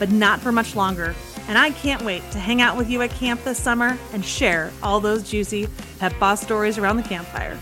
but not for much longer. And I can't wait to hang out with you at camp this summer and share all those juicy Pet Boss stories around the campfire.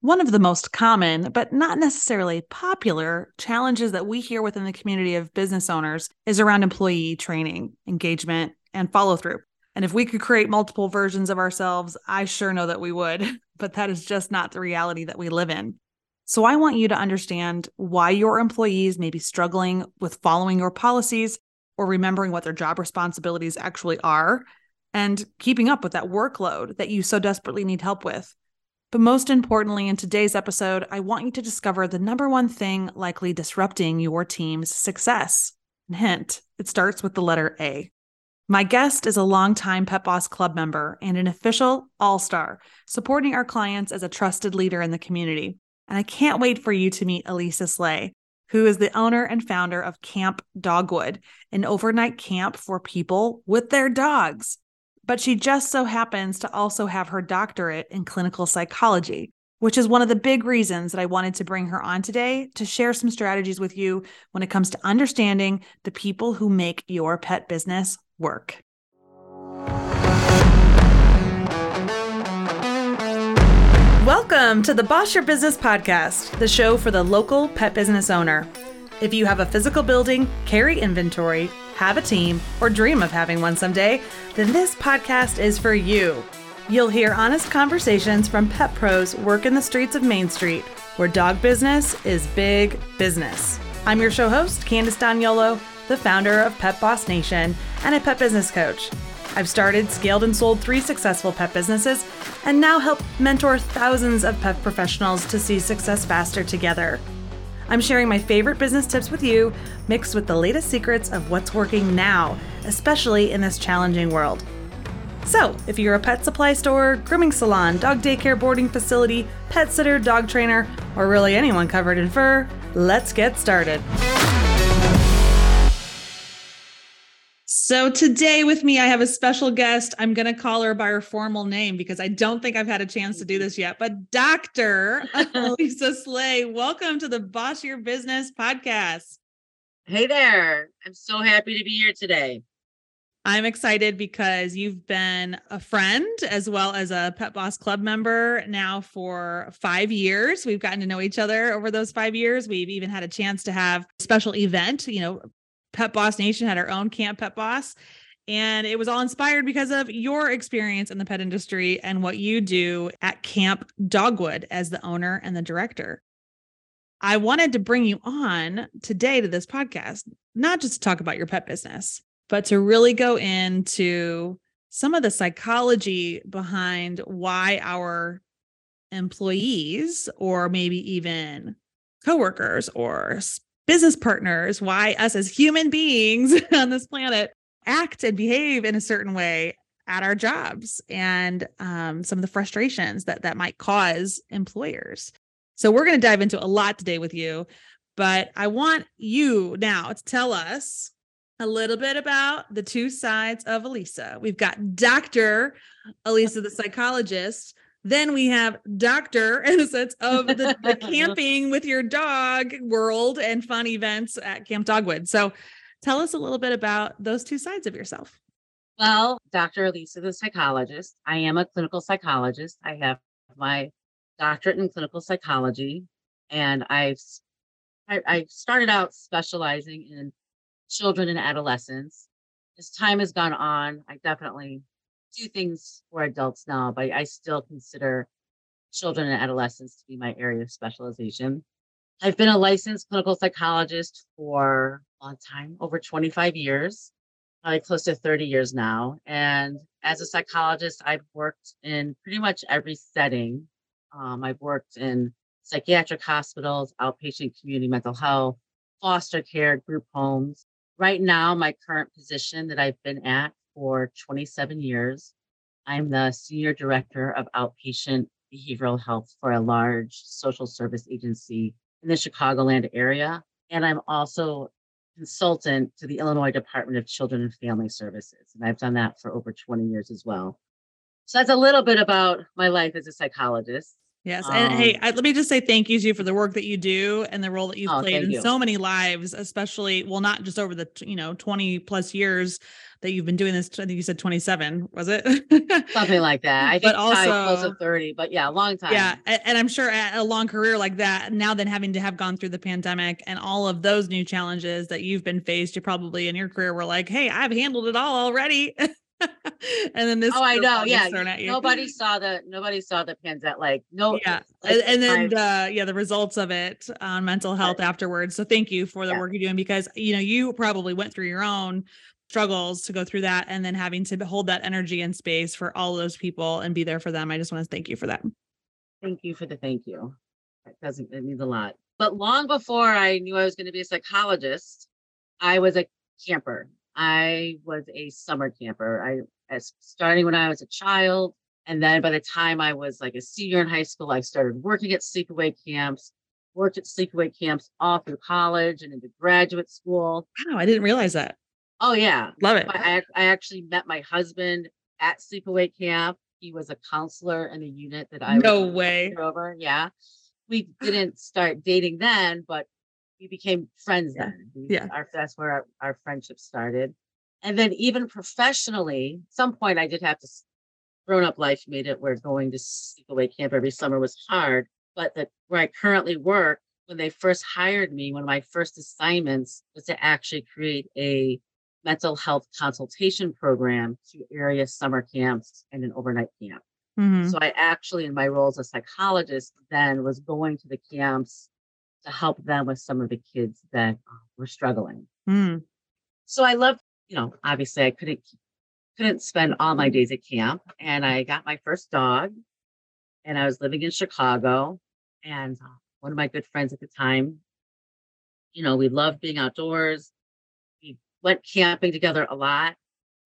One of the most common, but not necessarily popular, challenges that we hear within the community of business owners is around employee training, engagement, and follow through. And if we could create multiple versions of ourselves, I sure know that we would, but that is just not the reality that we live in. So I want you to understand why your employees may be struggling with following your policies or remembering what their job responsibilities actually are and keeping up with that workload that you so desperately need help with. But most importantly, in today's episode, I want you to discover the number one thing likely disrupting your team's success. And hint, it starts with the letter A. My guest is a longtime Pet Boss Club member and an official all star, supporting our clients as a trusted leader in the community. And I can't wait for you to meet Alysa Slay, who is the owner and founder of Camp Dogwood, an overnight camp for people with their dogs but she just so happens to also have her doctorate in clinical psychology, which is one of the big reasons that I wanted to bring her on today to share some strategies with you when it comes to understanding the people who make your pet business work. Welcome to the Boss Your Business podcast, the show for the local pet business owner. If you have a physical building, carry inventory, have a team, or dream of having one someday, then this podcast is for you. You'll hear honest conversations from pet pros work in the streets of Main Street, where dog business is big business. I'm your show host, Candice D'Agnolo, the founder of Pet Boss Nation and a pet business coach. I've started, scaled, and sold three successful pet businesses and now help mentor thousands of pet professionals to see success faster together. I'm sharing my favorite business tips with you, mixed with the latest secrets of what's working now, especially in this challenging world. So, if you're a pet supply store, grooming salon, dog daycare boarding facility, pet sitter, dog trainer, or really anyone covered in fur, let's get started. So today with me, I have a special guest. I'm going to call her by her formal name because I don't think I've had a chance to do this yet. But Dr. Uh, Lisa Slay, welcome to the Boss Your Business podcast. Hey there. I'm so happy to be here today. I'm excited because you've been a friend as well as a Pet Boss Club member now for five years. We've gotten to know each other over those five years. We've even had a chance to have a special event, you know, Pet Boss Nation had our own Camp Pet Boss. And it was all inspired because of your experience in the pet industry and what you do at Camp Dogwood as the owner and the director. I wanted to bring you on today to this podcast, not just to talk about your pet business, but to really go into some of the psychology behind why our employees or maybe even coworkers or business partners, why us as human beings on this planet act and behave in a certain way at our jobs and um, some of the frustrations that that might cause employers. So we're going to dive into a lot today with you. But I want you now to tell us a little bit about the two sides of Alysa. We've got Dr. Alysa, the psychologist. Then we have Doctor in a sense of the, the camping with your dog world and fun events at Camp Dogwood. So tell us a little bit about those two sides of yourself. Well, Dr. Alysa, the psychologist. I am a clinical psychologist. I have my doctorate in clinical psychology, and I've I, I started out specializing in children and adolescents. As time has gone on, I definitely do things for adults now, but I still consider children and adolescents to be my area of specialization. I've been a licensed clinical psychologist for a long time, over 25 years, probably close to 30 years now. And as a psychologist, I've worked in pretty much every setting. Um, I've worked in psychiatric hospitals, outpatient community mental health, foster care, group homes. Right now, my current position that I've been at for 27 years, I'm the Senior Director of Outpatient Behavioral Health for a large social service agency in the Chicagoland area. And I'm also consultant to the Illinois Department of Children and Family Services. And I've done that for over 20 years as well. So that's a little bit about my life as a psychologist. Yes. And um, hey, I, let me just say thank you to you for the work that you do and the role that you've oh, played in you. so many lives, especially, well, not just over the, you know, 20 plus years that you've been doing this. I think you said 27, was it? Something like that. I think but also close to 30, but yeah, a long time. Yeah. And, and I'm sure a long career like that, now then having to have gone through the pandemic and all of those new challenges that you've been faced, you probably in your career were like, hey, I've handled it all already. and then this oh i know yeah nobody saw the nobody saw the pins at like no yeah like, and, and, then the yeah the results of it on mental health right. afterwards so thank you for the yeah. work you're doing because you know you probably went through your own struggles to go through that and then having to hold that energy and space for all those people and be there for them i just want to thank you for that thank you for the thank you it doesn't it means a lot but long before i knew i was going to be a psychologist i was a camper I was a summer camper. I as starting when I was a child, and then by the time I was like a senior in high school, I started working at sleepaway camps. Worked at sleepaway camps all through college and into graduate school. Wow, I didn't realize that. Oh yeah, love it. I, I actually met my husband at sleepaway camp. He was a counselor in the unit that I no way over. Yeah, we didn't start dating then, but we became friends yeah. then. We, yeah. Our, that's where our, our friendship started. And then even professionally, some point I did have to grown up life made it where going to sleepaway camp every summer was hard. But the, where I currently work, when they first hired me, one of my first assignments was to actually create a mental health consultation program to area summer camps and an overnight camp. Mm-hmm. So I actually, in my role as a psychologist, then was going to the camps to help them with some of the kids that uh, were struggling. Mm. So I loved, you know, obviously I couldn't couldn't spend all my days at camp, and I got my first dog, and I was living in Chicago, and uh, one of my good friends at the time, you know, we loved being outdoors. We went camping together a lot,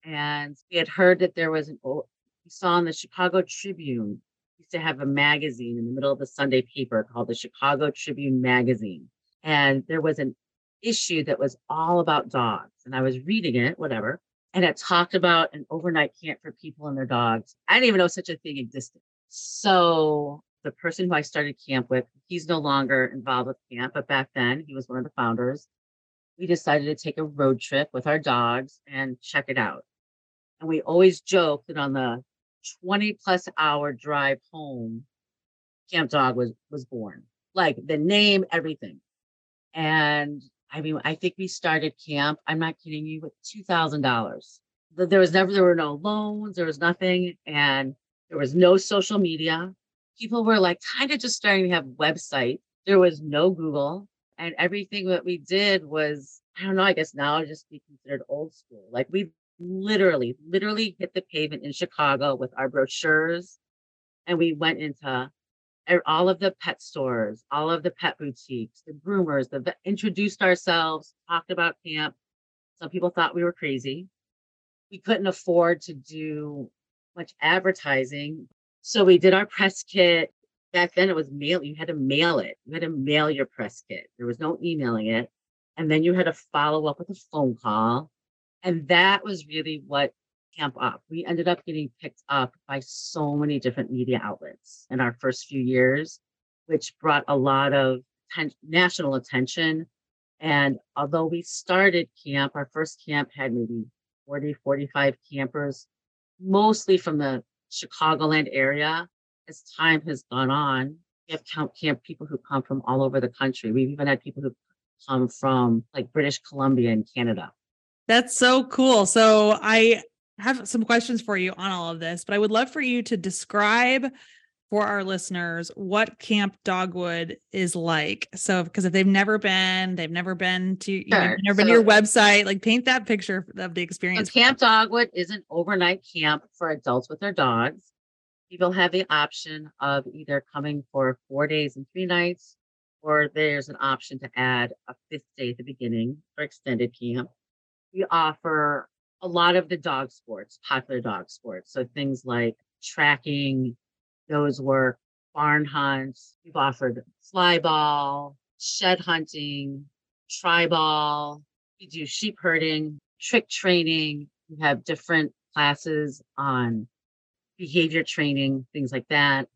and we had heard that there was an we saw in the Chicago Tribune used to have a magazine in the middle of the Sunday paper called the Chicago Tribune Magazine. And there was an issue that was all about dogs. And I was reading it, whatever. And it talked about an overnight camp for people and their dogs. I didn't even know such a thing existed. So the person who I started camp with, he's no longer involved with camp, but back then he was one of the founders. We decided to take a road trip with our dogs and check it out. And we always joke that on the 20 plus hour drive home, Camp Dogwood was born. Like the name, everything. And I mean, I think we started camp, I'm not kidding you, with two thousand dollars. There was never there were no loans, there was nothing, and there was no social media. People were like kind of just starting to have websites. There was no Google. And everything that we did was, I don't know, I guess now just be considered old school. Like we literally, literally hit the pavement in Chicago with our brochures. And we went into all of the pet stores, all of the pet boutiques, the groomers, the introduced ourselves, talked about camp. Some people thought we were crazy. We couldn't afford to do much advertising. So we did our press kit. back then it was mail. You had to mail it. You had to mail your press kit. There was no emailing it. And then you had to follow up with a phone call. And that was really what Camp Up. We ended up getting picked up by so many different media outlets in our first few years, which brought a lot of ten- national attention. And although we started camp, our first camp had maybe 40, 45 campers, mostly from the Chicagoland area. As time has gone on, we have camp, camp people who come from all over the country. We've even had people who come from like British Columbia and Canada. That's so cool. So I have some questions for you on all of this, but I would love for you to describe for our listeners what Camp Dogwood is like. So, because if they've never been, they've never been to, you know, Sure. never been to your website, like paint that picture of the So experience. Camp Dogwood is an overnight camp for adults with their dogs. People have the option of either coming for four days and three nights, or there's an option to add a fifth day at the beginning for extended camp. We offer a lot of the dog sports, popular dog sports. So things like tracking, nose work, barn hunts. We've offered fly ball, shed hunting, Treibball. We do sheep herding, trick training. We have different classes on behavior training, things like that.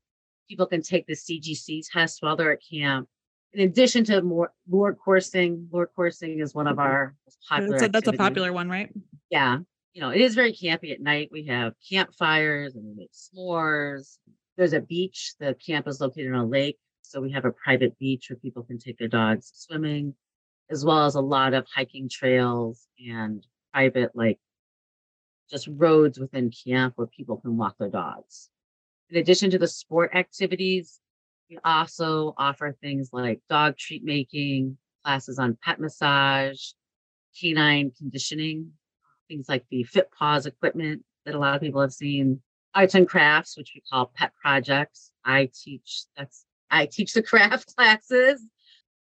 People can take the CGC test while they're at camp. In addition to more lure coursing, lure coursing is one of our popular. That's a, that's a popular one, right? Yeah. You know, it is very campy at night. We have campfires and we make s'mores. There's a beach. The camp is located on a lake. So we have a private beach where people can take their dogs swimming, as well as a lot of hiking trails and private, like just roads within camp where people can walk their dogs. In addition to the sport activities, we also offer things like dog treat making, classes on pet massage, canine conditioning, things like the Fit Paws equipment that a lot of people have seen, arts and crafts, which we call pet projects. I teach that's I teach the craft classes.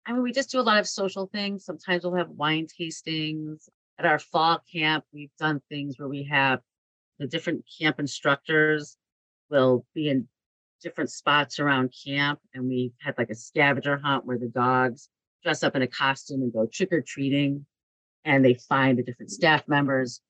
I mean, we just do a lot of social things. Sometimes we'll have wine tastings. At our fall camp, we've done things where we have the different camp instructors will be in different spots around camp. And we had like a scavenger hunt where the dogs dress up in a costume and go trick or treating. And they find the different staff members.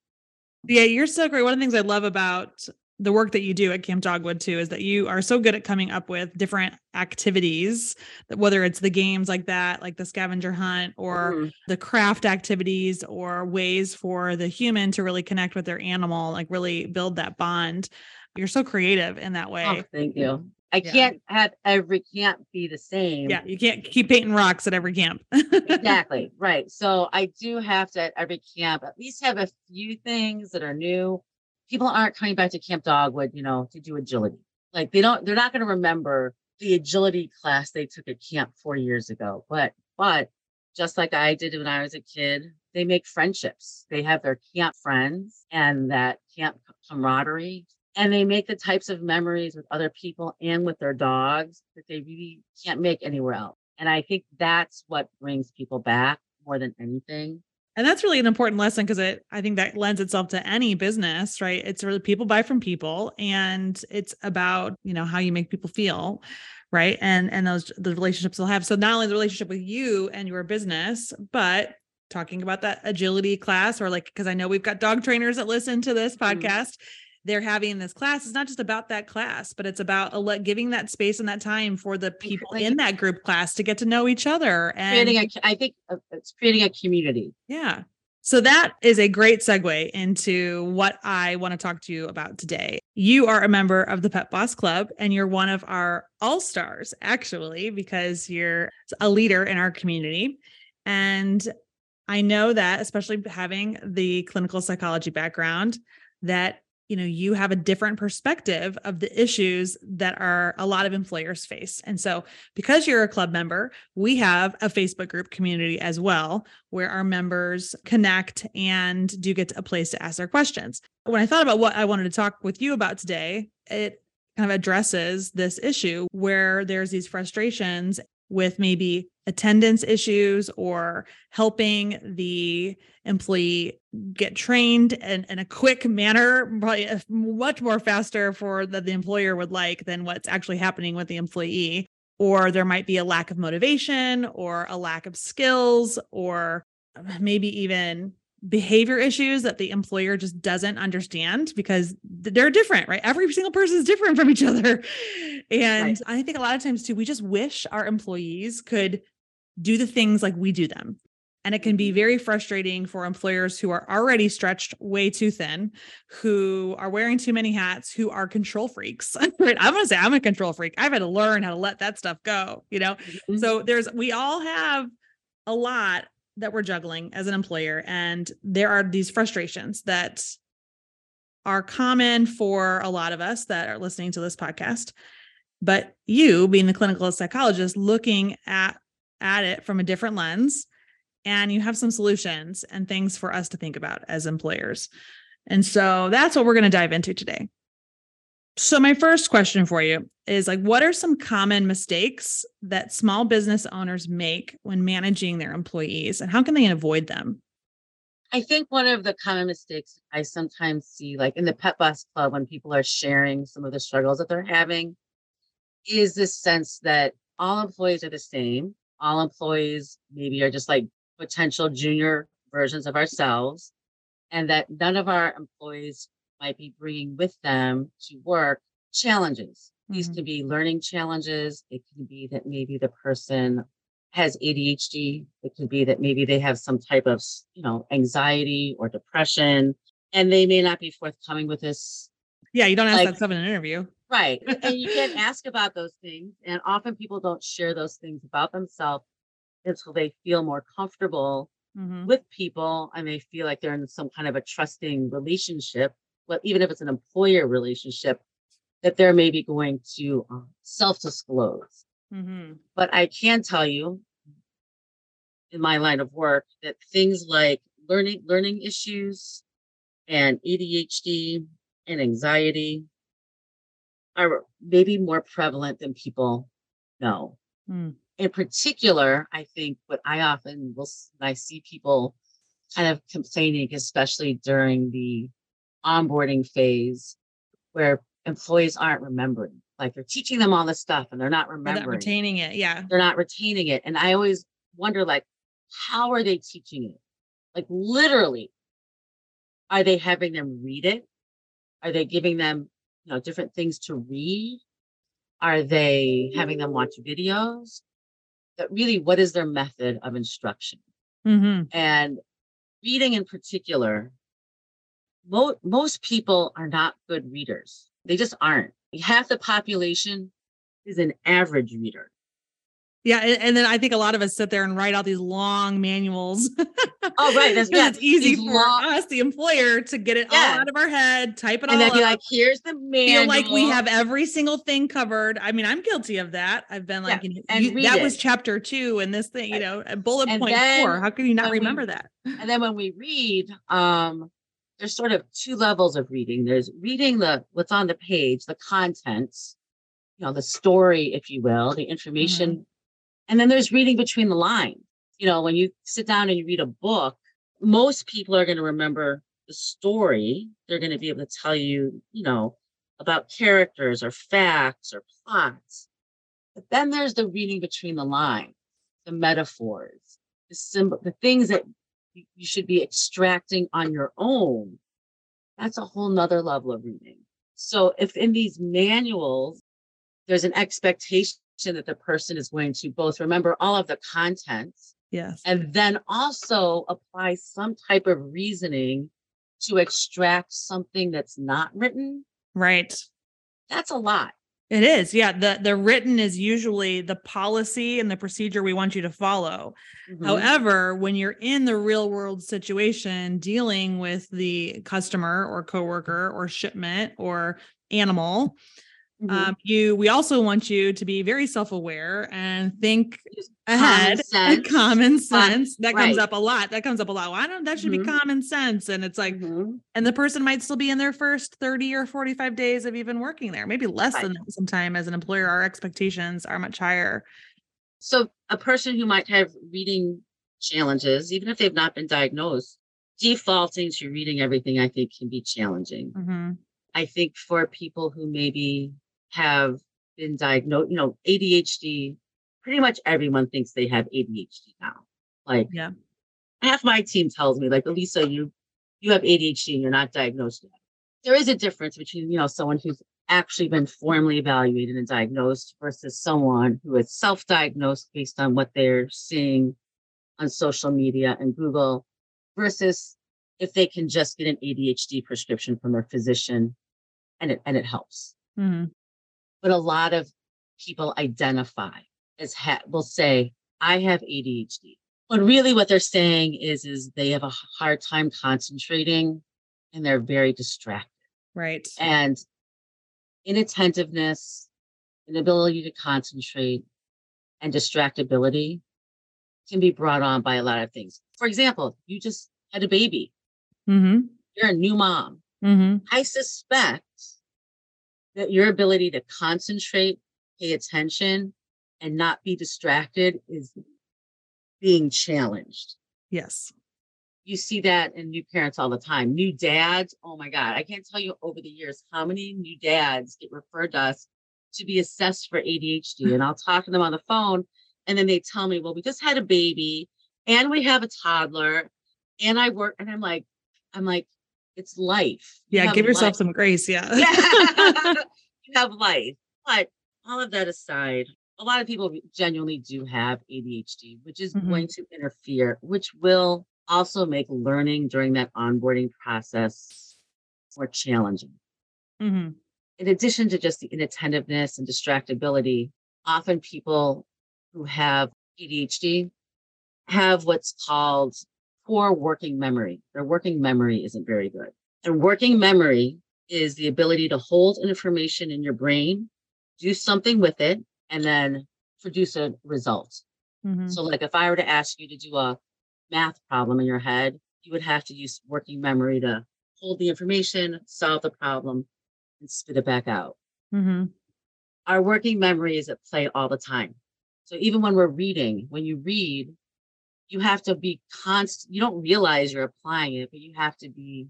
Yeah, you're so great. One of the things I love about the work that you do at Camp Dogwood too is that you are so good at coming up with different activities, whether it's the games like that, like the scavenger hunt or Mhm. the craft activities or ways for the human to really connect with their animal, like really build that bond. You're so creative in that oh, way. Oh, thank you. I Yeah. can't have every camp be the same. Yeah, you can't keep painting rocks at every camp. exactly right so i do have to at every camp at least have a few things that are new people aren't coming back to camp dogwood you know to do agility like they don't they're not going to remember the agility class they took at camp four years ago but but just like i did when i was a kid they make friendships they have their camp friends and that camp camaraderie and they make the types of memories with other people and with their dogs that they really can't make anywhere else and I think that's what brings people back more than anything. And that's really an important lesson because it I think that lends itself to any business, right? It's really people buy from people and it's about, you know, how you make people feel, right? And and those the relationships they'll have. So not only the relationship with you and your business, but talking about that agility class or like because I know we've got dog trainers that listen to this Mhm. podcast. They're having this class. It's not just about that class, but it's about giving that space and that time for the people like- in that group class to get to know each other and Creating a, I think uh, it's creating a community. yeah. So that is a great segue into what I want to talk to you about today. You are a member of the Pet Boss Club and you're one of our all stars, actually, because you're a leader in our community. And I know that, especially having the clinical psychology background, that you know you have a different perspective of the issues that are a lot of employers face. And so because you're a club member we have a facebook group community as well where our members connect and do get a place to ask their questions. When i thought about what i wanted to talk with you about today it kind of addresses this issue where there's these frustrations with maybe attendance issues or helping the employee get trained in, in a quick manner, probably much more faster for that the employer would like than what's actually happening with the employee. Or there might be a lack of motivation or a lack of skills, or maybe even behavior issues that the employer just doesn't understand because they're different, right? Every single person is different from each other. And right. I think a lot of times too, we just wish our employees could do the things like we do them. And it can be mm-hmm. very frustrating for employers who are already stretched way too thin, who are wearing too many hats, who are control freaks. right? I'm going to say I'm a control freak. I've had to learn how to let that stuff go, you know? Mm-hmm. So there's, we all have a lot that we're juggling as an employer. And there are these frustrations that are common for a lot of us that are listening to this podcast. But you, being the clinical psychologist, looking at, at it from a different lens, and you have some solutions and things for us to think about as employers. And so that's what we're going to dive into today. So my first question for you is like what are some common mistakes that small business owners make when managing their employees and how can they avoid them? I think one of the common mistakes I sometimes see like in the Pet Boss Club when people are sharing some of the struggles that they're having is this sense that all employees are the same. All employees maybe are just like potential junior versions of ourselves and that none of our employees might be bringing with them to work challenges. These mm-hmm. can be learning challenges. It can be that maybe the person has ADHD. It could be that maybe they have some type of, you know, anxiety or depression, and they may not be forthcoming with this. Yeah, you don't ask like, that stuff in an interview. Right. and you can't ask about those things. And often people don't share those things about themselves until they feel more comfortable mm-hmm. with people and they feel like they're in some kind of a trusting relationship well, even if it's an employer relationship, that they're maybe going to um, self disclose. Mm-hmm. But I can tell you in my line of work that things like learning learning issues and ADHD and anxiety are maybe more prevalent than people know. Mm. In particular, I think what I often will I see people kind of complaining, especially during the onboarding phase where employees aren't remembering. Like they're teaching them all this stuff and they're not remembering. They're not retaining it. Yeah. They're not retaining it. And I always wonder, like, how are they teaching it? Like literally, are they having them read it? Are they giving them, you know, different things to read? Are they having them watch videos? But really, what is their method of instruction? Mm-hmm. And reading in particular mo- most people are not good readers. They just aren't. Half the population is an average reader. Yeah, and, then I think a lot of us sit there and write out these long manuals. Oh, right. That's yeah, it's easy for long... us, the employer, to get it yeah. all out of our head, type it and all. And then be like, "Here's the manual." Feel like we have every single thing covered. I mean, I'm guilty of that. I've been like, yeah. you, you, "That it. was chapter two, and this thing, you know, bullet and point four. How can you not remember we, that?" And then when we read, um, there's sort of two levels of reading. There's reading the what's on the page, the contents, you know, the story, if you will, the information. Mm-hmm. And then there's reading between the lines. You know, when you sit down and you read a book, most people are going to remember the story. They're going to be able to tell you, you know, about characters or facts or plots. But then there's the reading between the lines, the metaphors, the symbol, the things that you should be extracting on your own, that's a whole nother level of reading. So if in these manuals, there's an expectation that the person is going to both remember all of the content. Yes. And then also apply some type of reasoning to extract something that's not written. Right. That's a lot. It is. Yeah. The the written is usually the policy and the procedure we want you to follow. Mm-hmm. However, when you're in the real world situation dealing with the customer or coworker or shipment or animal, Mm-hmm. Um, you we also want you to be very self-aware and think ahead common sense, common sense. that right. comes up a lot that comes up a lot well, i don't that should mm-hmm. be common sense and it's like mm-hmm. and the person might still be in their first 30 or 45 days of even working there maybe less right. than that some time as an employer our expectations are much higher So a person who might have reading challenges, even if they've not been diagnosed, defaulting to reading everything, I think, can be challenging. Mm-hmm. I think for people who maybe have been diagnosed, you know, ADHD, pretty much everyone thinks they have ADHD now. Like Yeah. half my team tells me, like, Alysa, you you have ADHD and you're not diagnosed yet. There is a difference between, you know, someone who's actually been formally evaluated and diagnosed versus someone who is self-diagnosed based on what they're seeing on social media and Google versus if they can just get an ADHD prescription from their physician and it and it helps. Mm-hmm. But a lot of people identify as ha- will say, I have ADHD. But really what they're saying is is they have a hard time concentrating and they're very distracted. Right. And inattentiveness, inability to concentrate, and distractibility can be brought on by a lot of things. For example, you just had a baby, Mm-hmm. you're a new mom. Mm-hmm. I suspect that your ability to concentrate, pay attention, and not be distracted is being challenged. Yes. You see that in new parents all the time. New dads, oh my God, I can't tell you over the years how many new dads get referred to us to be assessed for ADHD. And I'll talk to them on the phone, and then they tell me, well, we just had a baby and we have a toddler, and I work, and I'm like, I'm like, it's life. You Yeah. Give yourself life. some grace. Yeah. Yeah. you have life. But all of that aside, a lot of people genuinely do have ADHD, which is Mhm. going to interfere, which will also make learning during that onboarding process more challenging. Mm-hmm. In addition to just the inattentiveness and distractibility, often people who have ADHD have what's called poor working memory. Their working memory isn't very good. And working memory is the ability to hold information in your brain, do something with it, and then produce a result. Mm-hmm. So, like if I were to ask you to do a math problem in your head, you would have to use working memory to hold the information, solve the problem, and spit it back out. Mm-hmm. Our working memory is at play all the time. So even when we're reading, when you read, you have to be constant. You don't realize you're applying it, but you have to be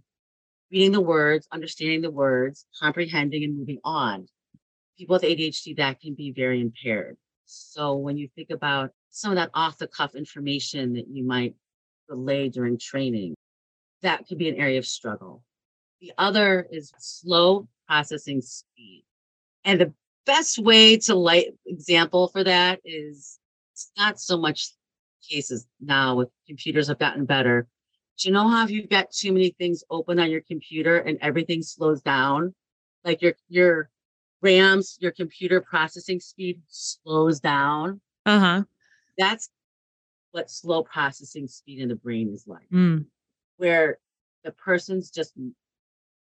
reading the words, understanding the words, comprehending, and moving on. People with ADHD, that can be very impaired. So when you think about some of that off the cuff information that you might relay during training, that could be an area of struggle. The other is slow processing speed. And the best way to light example for that is it's not so much cases now with computers have gotten better. Do you know how if you've got too many things open on your computer and everything slows down? Like your your RAMs, your computer processing speed slows down. Uh-huh. That's what slow processing speed in the brain is like, Mm. where the person's just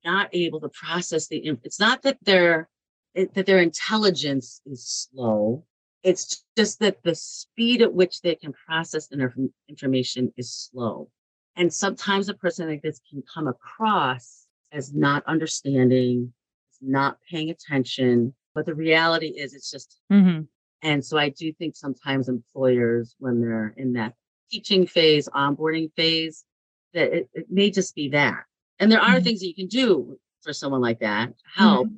not able to process the. It's not that their it, that their intelligence is slow. It's just that the speed at which they can process inf- information is slow. And sometimes a person like this can come across as not understanding, not paying attention. But the reality is, it's just Mm-hmm. and so I do think sometimes employers, when they're in that teaching phase, onboarding phase, that it, it may just be that. And there are Mhm. things that you can do for someone like that to help,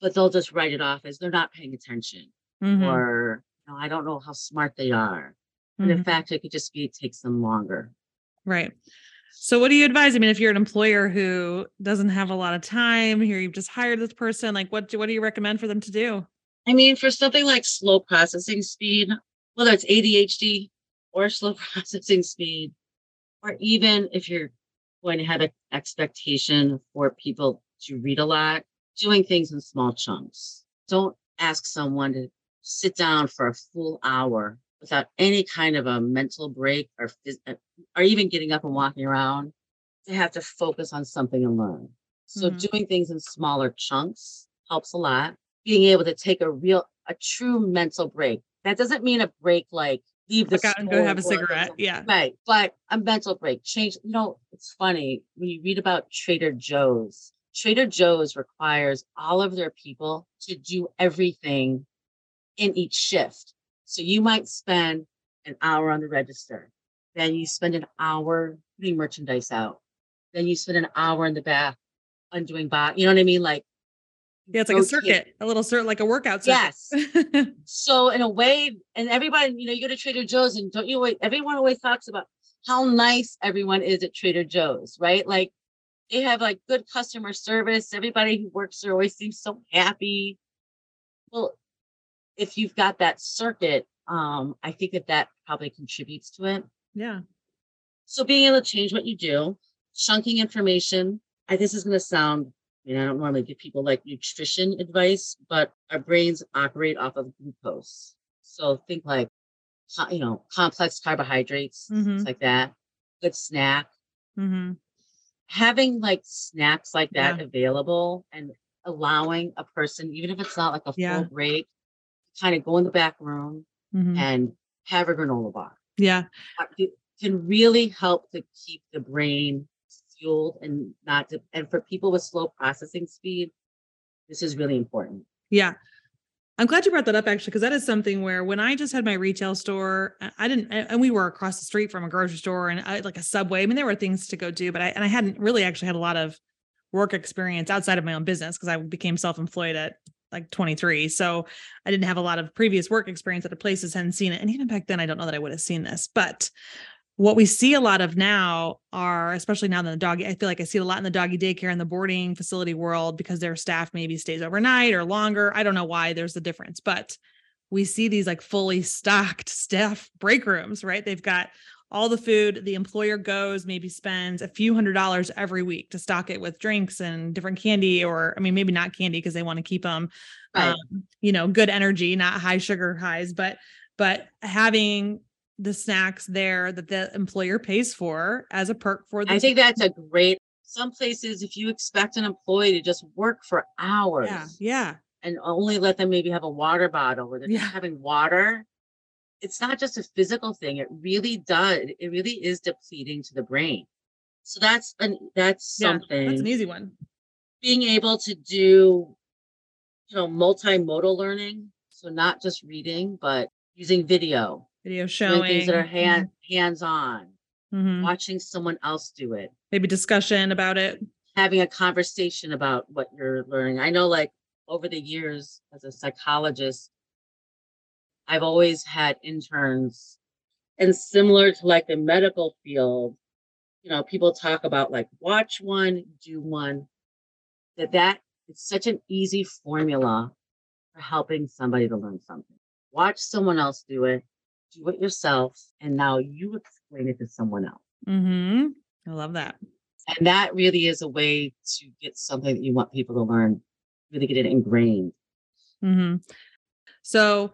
but they'll just write it off as they're not paying attention Mm-hmm. or know, I don't know how smart they are. But in Mhm. fact, it could just be it takes them longer. Right. So what do you advise? I mean, if you're an employer who doesn't have a lot of time, here you've just hired this person, like what do, what do you recommend for them to do? I mean, for something like slow processing speed, whether it's ADHD or slow processing speed, or even if you're going to have an expectation for people to read a lot, doing things in small chunks. Don't ask someone to sit down for a full hour without any kind of a mental break or phys- uh, or even getting up and walking around. They have to focus on something and learn. So Mhm. doing things in smaller chunks helps a lot. Being able to take a real, a true mental break. That doesn't mean a break like leave the Look and go have a store or go cigarette. Yeah. Right. But a mental break. Change, you know, it's funny when you read about Trader Joe's. Trader Joe's requires all of their people to do everything in each shift. So you might spend an hour on the register, then you spend an hour putting merchandise out, then you spend an hour in the back undoing bot. You know what I mean? Like yeah, it's like a circuit, a little circuit, like a workout circuit. Yes. so in a way, and everybody, you know, you go to Trader Joe's and don't you wait, everyone always talks about how nice everyone is at Trader Joe's, right? Like they have like good customer service. Everybody who works there always seems so happy. Well, if you've got that circuit, um, I think that that probably contributes to it. Yeah. So being able to change what you do, chunking information. I this is going to sound I mean, I don't normally give people like nutrition advice, but our brains operate off of glucose. So think like, you know, complex carbohydrates, mm-hmm. things like that. Good snack. Mm-hmm. Having like snacks like that yeah. available and allowing a person, even if it's not like a full break, kind of go in the back room mm-hmm. and have a granola bar. Yeah. Uh, can really help to keep the brain fueled and not to, and for people with slow processing speed, this is really important. Yeah. I'm glad you brought that up actually, because that is something where when I just had my retail store, I didn't, and we were across the street from a grocery store and I, like a subway. I mean, there were things to go do, but I, and I hadn't really actually had a lot of work experience outside of my own business because I became self employed at like 23. So I didn't have a lot of previous work experience at the places, hadn't seen it. And even back then, I don't know that I would have seen this, but what we see a lot of now are especially now in the doggy i feel like i see a lot in the doggy daycare and the boarding facility world because their staff maybe stays overnight or longer i don't know why there's a difference but we see these like fully stocked staff break rooms right they've got all the food the employer goes maybe spends a few hundred dollars every week to stock it with drinks and different candy or i mean maybe not candy because they want to keep them right. um, you know good energy not high sugar highs but but having the snacks there that the employer pays for as a perk for the I think that's a great some places if you expect an employee to just work for hours yeah yeah and only let them maybe have a water bottle where they're yeah. having water it's not just a physical thing it really does it really is depleting to the brain. So that's an that's something yeah, that's an easy one. being able to do you know multimodal learning so not just reading but using video. Video showing things that are hand mm-hmm. hands on mm-hmm. watching someone else do it. Maybe discussion about it. Having a conversation about what you're learning. I know like over the years as a psychologist i've always had interns and similar to like the medical field you know people talk about like watch one do one that that it's such an easy formula for helping somebody to learn something watch someone else do it do it yourself, and now you explain it to someone else. Mm-hmm. I love that. And that really is a way to get something that you want people to learn, really get it ingrained. Mm-hmm. So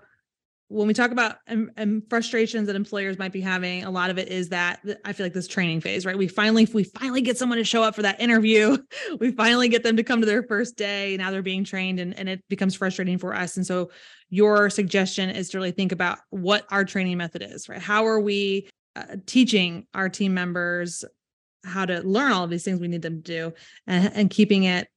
when we talk about um, um, frustrations that employers might be having, a lot of it is that I feel like this training phase, right? We finally, we finally get someone to show up for that interview. We finally get them to come to their first day. Now they're being trained and, and it becomes frustrating for us. And so your suggestion is to really think about what our training method is, right? How are we uh, teaching our team members how to learn all of these things we need them to do and, and keeping it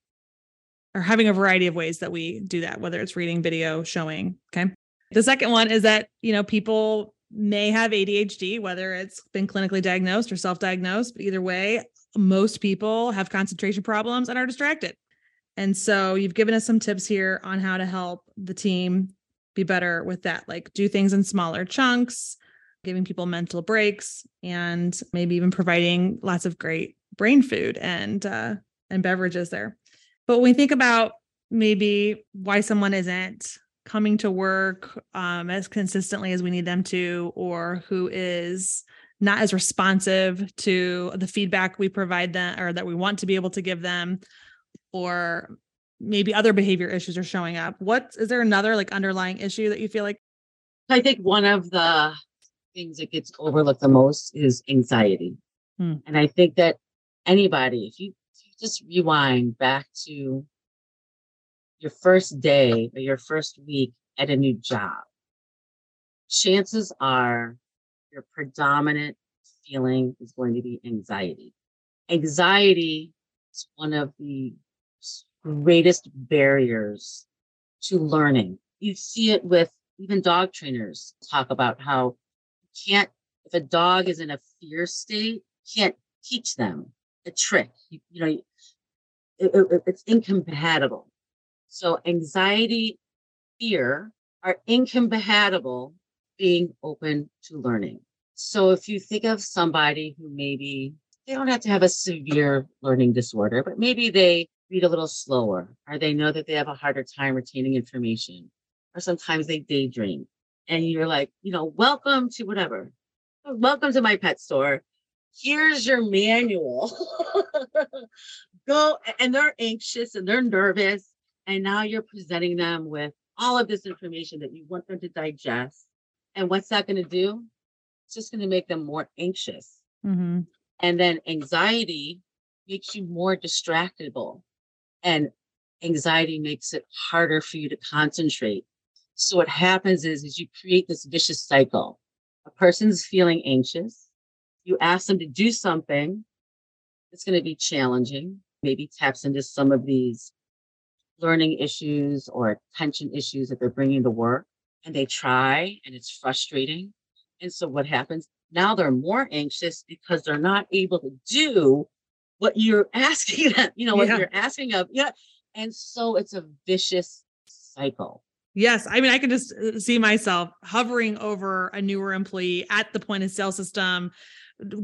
or having a variety of ways that we do that, whether it's reading, video, showing. Okay. The second one is that, you know, people may have ADHD, whether it's been clinically diagnosed or self diagnosed, but either way, most people have concentration problems and are distracted. And so you've given us some tips here on how to help the team be better with that, like do things in smaller chunks, giving people mental breaks, and maybe even providing lots of great brain food and uh, and beverages there. But when we think about maybe why someone isn't coming to work um, as consistently as we need them to, or who is not as responsive to the feedback we provide them or that we want to be able to give them, or maybe other behavior issues are showing up. What is there another like underlying issue that you feel like? I think one of the things that gets overlooked the most is anxiety. Hmm. And I think that anybody, if you, if you just rewind back to your first day or your first week at a new job, chances are your predominant feeling is going to be anxiety. Anxiety is one of the greatest barriers to learning. You see it with even dog trainers talk about how you can't, if a dog is in a fear state, can't teach them a trick. You, you know, it, it, it's incompatible. So anxiety, fear are incompatible being open to learning. So if you think of somebody who maybe they don't have to have a severe learning disorder, but maybe they read a little slower, or they know that they have a harder time retaining information, or sometimes they daydream. And you're like, you know, welcome to whatever. Welcome to my pet store. Here's your manual. Go, and they're anxious and they're nervous. And now you're presenting them with all of this information that you want them to digest. And what's that going to do? It's just going to make them more anxious. Mm-hmm. And then anxiety makes you more distractible and anxiety makes it harder for you to concentrate. So what happens is, is you create this vicious cycle. A person's feeling anxious. You ask them to do something. It's going to be challenging. Maybe taps into some of these learning issues or attention issues that they're bringing to work and they try and it's frustrating. And so what happens? Now they're more anxious because they're not able to do what you're asking them, you know, what Yeah. you're asking of. Yeah. And so it's a vicious cycle. Yes, I mean I can just uh, see myself hovering over a newer employee at the point of sale system,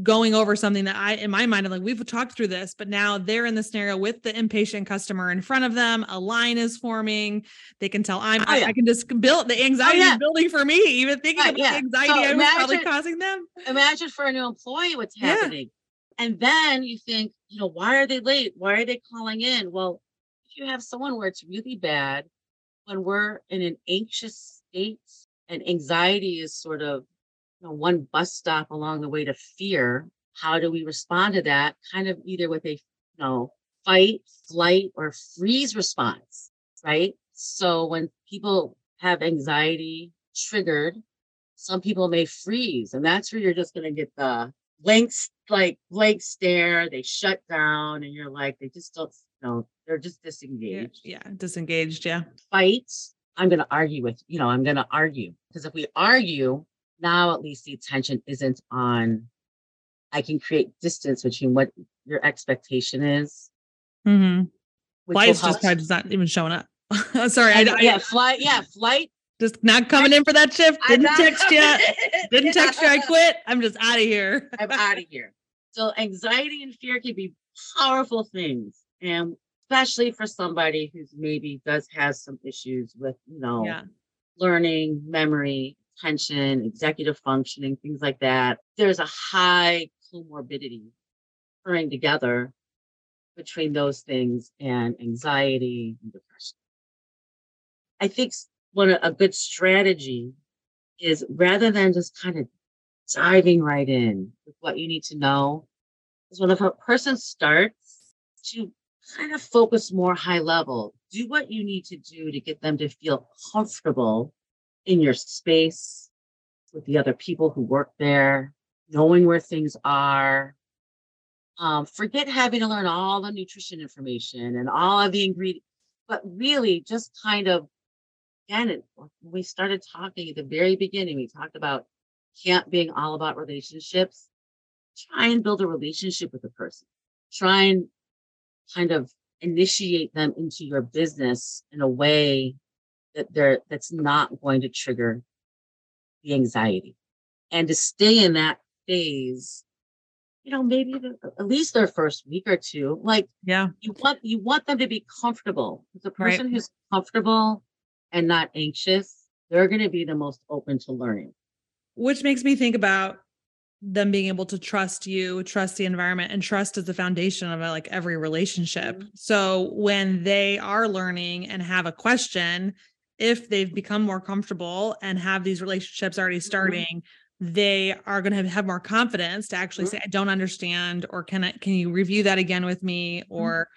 going over something that I in my mind I'm like we've talked through this, but now they're in the scenario with the impatient customer in front of them. A line is forming. They can tell I'm. Oh, I, yeah. I can just build the oh, anxiety yeah. building for me. Even thinking Right, about yeah. the anxiety So I was probably causing them. Imagine for a new employee what's happening. And then you think, you know, why are they late? Why are they calling in? Well, if you have someone where it's really bad, when we're in an anxious state and anxiety is sort of you know, one bus stop along the way to fear, how do we respond to that? Kind of either with a you know fight, flight, or freeze response, right? So when people have anxiety triggered, some people may freeze, and that's where you're just gonna get the blank, like blank stare. They shut down, and you're like, they just don't know. They're just Yeah, disengaged yeah, disengaged. Yeah. fight, I'm going to argue with, you know, I'm going to argue. Because if we argue, now at least the attention isn't on, I can create distance between what your expectation is. Mm-hmm. Flight's just probably not even showing up. Sorry, I, I yeah, flight, yeah, flight. just not coming in for that shift. Didn't text yet. coming. Didn't text you. I quit. I'm just out of here. I'm out of here. So anxiety and fear can be powerful things. And especially for somebody who's maybe does has some issues with, you know, Yeah. learning, memory, attention, executive functioning, things like that. There's a high comorbidity occurring together between those things and anxiety and depression. I think one a good strategy is rather than just kind of diving right in with what you need to know, is when a person starts to kind of focus more high level, do what you need to do to get them to feel comfortable in your space with the other people who work there, knowing where things are. Um, forget having to learn all the nutrition information and all of the ingredients, but really just kind of, again, it- we started talking at the very beginning, we talked about camp being all about relationships. Try and build a relationship with the person. Try and kind of initiate them into your business in a way that they're that's not going to trigger the anxiety and to stay in that phase you know maybe the, at least their first week or two like Yeah. you want you want them to be comfortable the Right. person who's comfortable and not anxious they're going to be the most open to learning Which makes me think about them being able to trust you, trust the environment, and trust is the foundation of like every relationship. Mhm. So when they are learning and have a question, if they've become more comfortable and have these relationships already starting, they are going to have, more confidence to actually Mhm. say, "I don't understand," or "Can I? Can you review that again with me?" Or,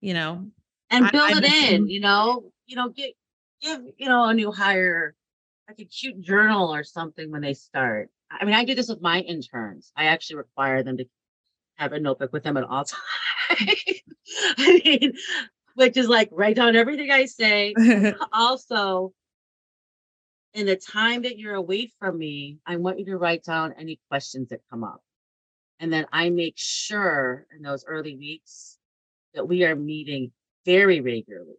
you know, and build I it in you know you know get give you know a new hire like a cute journal or something when they start i mean i do this with my interns i actually require them to have a notebook with them at all times i mean which is like write down everything i say also in the time that you're away from me, I want you to write down any questions that come up. And then I make sure in those early weeks that we are meeting very regularly,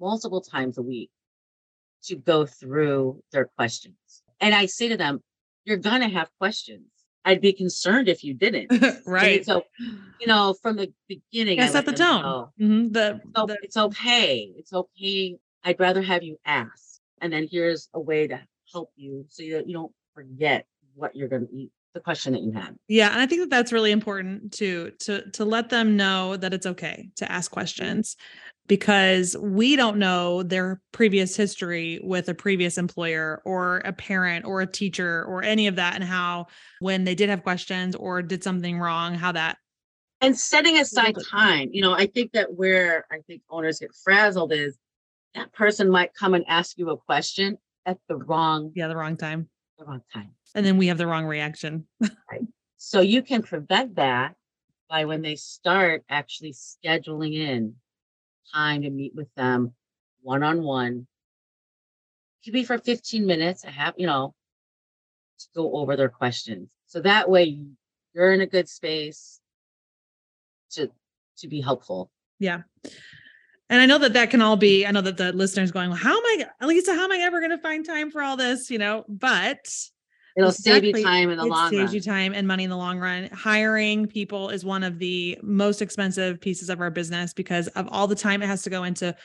multiple times a week to go through their questions. And I say to them, you're going to have questions. I'd be concerned if you didn't. right. So, you know, from the beginning, Yeah, I set the tone. Mhm, The, "Oh, the it's okay. It's okay. I'd rather have you ask. And then here's a way to help you so you, you don't forget what you're going to eat, the question that you had. Yeah, and I think that that's really important to to to let them know that it's okay to ask questions because we don't know their previous history with a previous employer or a parent or a teacher or any of that and how when they did have questions or did something wrong how that And setting aside time, you know, I think that where I think owners get frazzled is that person might come and ask you a question at the wrong, yeah the wrong time. the wrong time. and then we have the wrong reaction. So you can prevent that by when they start actually scheduling in time to meet with them one on one. Could be for 15 minutes, a half, you know, to go over their questions. So that way you're in a good space to to be helpful. yeah and i know that that can all be i know that the listeners going well, how am i lisa how am i ever going to find time for all this you know but It'll save you time in the long run. it long saves run. you time and money in the long run. Hiring people is one of the most expensive pieces of our business because of all the time it has to go into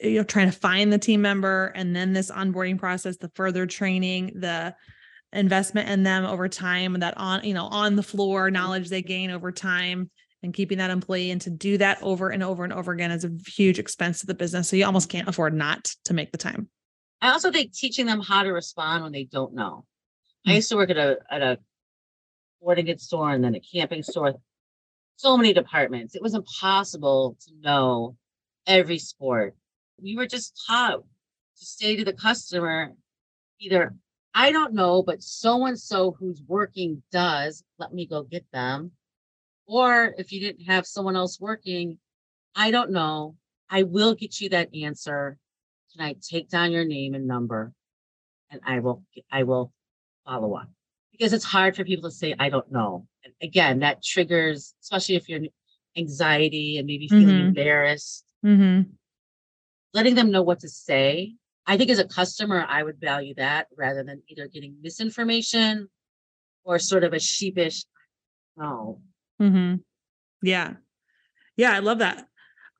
you know trying to find the team member and then this onboarding process, the further training, the investment in them over time, and that on you know on the floor knowledge they gain over time and keeping that employee and to do that over and over and over again is a huge expense to the business. So you almost can't afford not to make the time. I also think teaching them how to respond when they don't know. I Mm. used to work at a at a sporting goods store and then a camping store. So many departments. It was impossible to know every sport. We were just taught to say to the customer, either I don't know, but so and so who's working does. Let me go get them. Or if you didn't have someone else working, I don't know. I will get you that answer. Can I take down your name and number? And I will, I will follow up. Because it's hard for people to say, I don't know. And again, that triggers, especially if you're anxiety and maybe feeling Mhm. embarrassed, Mm-hmm. letting them know what to say. I think as a customer, I would value that rather than either getting misinformation or sort of a sheepish, no. Mm-hmm. Yeah. Yeah, I love that.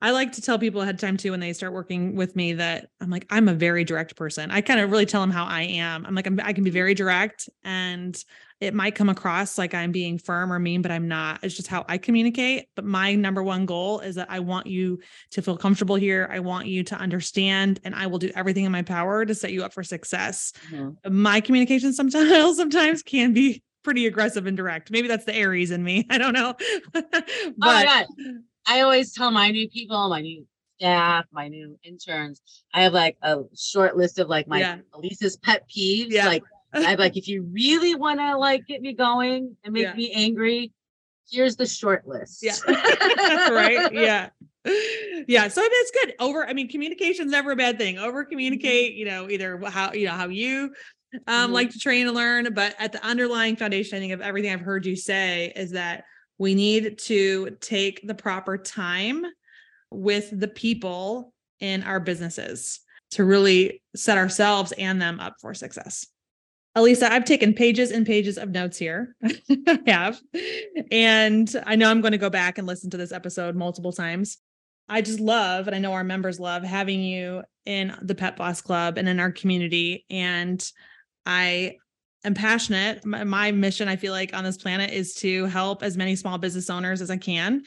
I like to tell people ahead of time too when they start working with me that I'm like, I'm a very direct person. I kind of really tell them how I am. I'm like, I'm, I can be very direct and it might come across like I'm being firm or mean, but I'm not. It's just how I communicate. But my number one goal is that I want you to feel comfortable here. I want you to understand, and I will do everything in my power to set you up for success Mhm. my communication sometimes sometimes can be pretty aggressive and direct. Maybe that's the Aries in me. I don't know. but Oh my God. I always tell my new people, my new staff, my new interns, I have like a short list of like my Yeah. Alysa's pet peeves. Yeah. Like I'm like, if you really want to like get me going and make Yeah. me angry, here's the short list. yeah. right. Yeah. Yeah. So I mean, it's good. Over, I mean, communication's never a bad thing. Over communicate, you know, either how, you know, how you um Mhm. like to train and learn, but at the underlying foundation, I think of everything I've heard you say is that we need to take the proper time with the people in our businesses to really set ourselves and them up for success. Alysa, I've taken pages and pages of notes here. I have. And I know I'm going to go back and listen to this episode multiple times. I just love, and I know our members love having you in the Pet Boss Club and in our community. And I am passionate. My, my mission, I feel like, on this planet is to help as many small business owners as I can.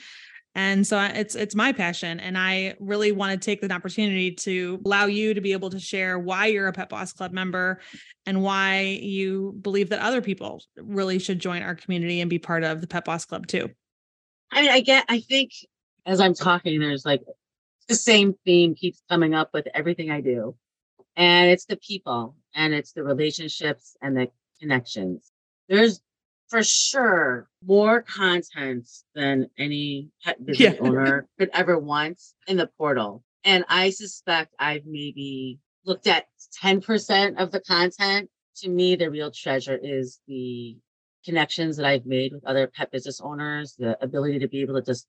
And so it's it's my passion, and I really want to take the opportunity to allow you to be able to share why you're a Pet Boss Club member and why you believe that other people really should join our community and be part of the Pet Boss Club too. I mean, I get, I think as I'm talking, there's like the same theme keeps coming up with everything I do. And it's the people and it's the relationships and the connections. There's for sure more content than any pet business Yeah. owner could ever want in the portal. And I suspect I've maybe looked at 10% of the content, to me, the real treasure is the connections that I've made with other pet business owners, the ability to be able to just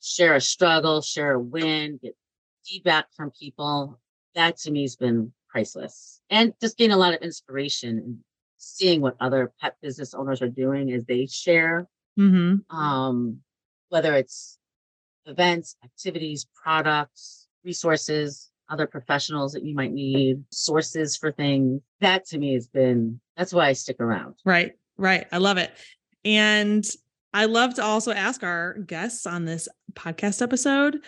share a struggle, share a win, get feedback from people. That to me has been priceless. And just gain a lot of inspiration seeing what other pet business owners are doing as they share. Mm-hmm. Um, whether it's events, activities, products, resources, other professionals that you might need, sources for things. That to me has been that's why I stick around. Right. Right. I love it. And I love to also ask our guests on this podcast episode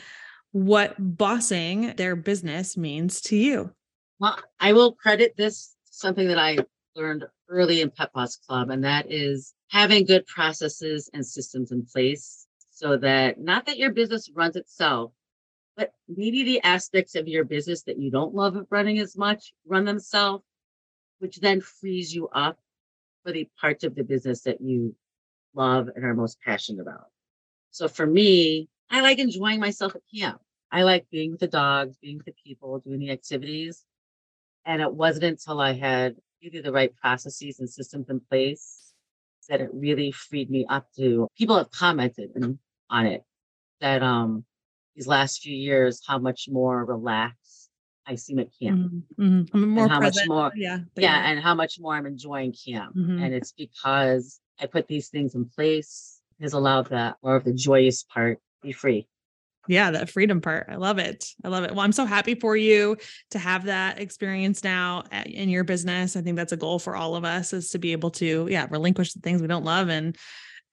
what bossing their business means to you. Well, I will credit this something that I learned early in Pet Boss Club, and that is having good processes and systems in place so that not that your business runs itself, but maybe the aspects of your business that you don't love running as much run themselves, which then frees you up for the parts of the business that you love and are most passionate about. So for me, I like enjoying myself at camp. I like being with the dogs, being with the people, doing the activities. And it wasn't until I had either the right processes and systems in place that it really freed me up to people have commented on it that um these last few years how much more relaxed I seem at camp. Mm-hmm. Mm-hmm. More and how present. much more Yeah. yeah, and how much more I'm enjoying camp. Mhm. And it's because I put these things in place has allowed that more of the joyous part be free. Yeah, that freedom part. I love it. I love it. Well, I'm so happy for you to have that experience now at, in your business. I think that's a goal for all of us is to be able to, yeah, relinquish the things we don't love and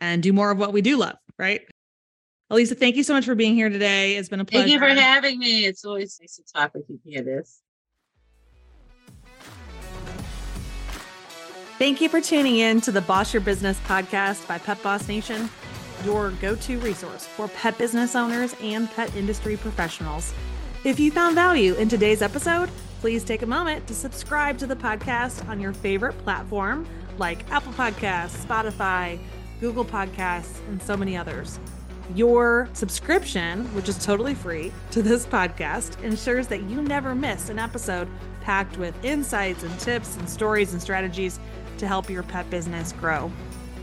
and do more of what we do love, right? Alysa, thank you so much for being here today. It's been a pleasure. Thank you for having me. It's always nice to talk with you, Candace. Thank you for tuning in to the Boss Your Business podcast by Pet Boss Nation, your go to resource for pet business owners and pet industry professionals. If you found value in today's episode, please take a moment to subscribe to the podcast on your favorite platform like Apple Podcasts, Spotify, Google Podcasts, and so many others. Your subscription, which is totally free to this podcast, ensures that you never miss an episode packed with insights and tips and stories and strategies to help your pet business grow.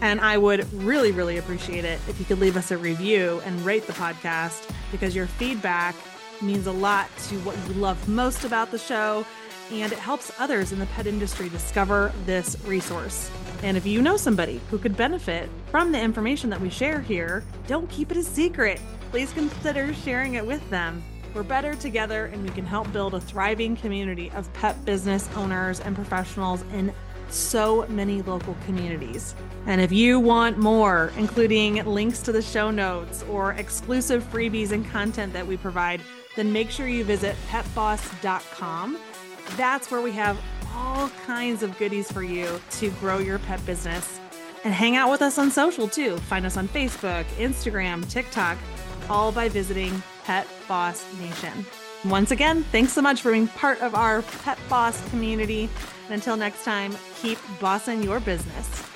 And I would really, really appreciate it if you could leave us a review and rate the podcast because your feedback means a lot to what you love most about the show and it helps others in the pet industry discover this resource. And if you know somebody who could benefit from the information that we share here, don't keep it a secret. Please consider sharing it with them. We're better together and we can help build a thriving community of pet business owners and professionals in so many local communities. And if you want more, including links to the show notes or exclusive freebies and content that we provide, then make sure you visit petboss.com. That's where we have all kinds of goodies for you to grow your pet business. And hang out with us on social too. Find us on Facebook, Instagram, TikTok, all by visiting Pet Boss Nation. Once again, thanks so much for being part of our Pet Boss community. And until next time, keep bossing your business.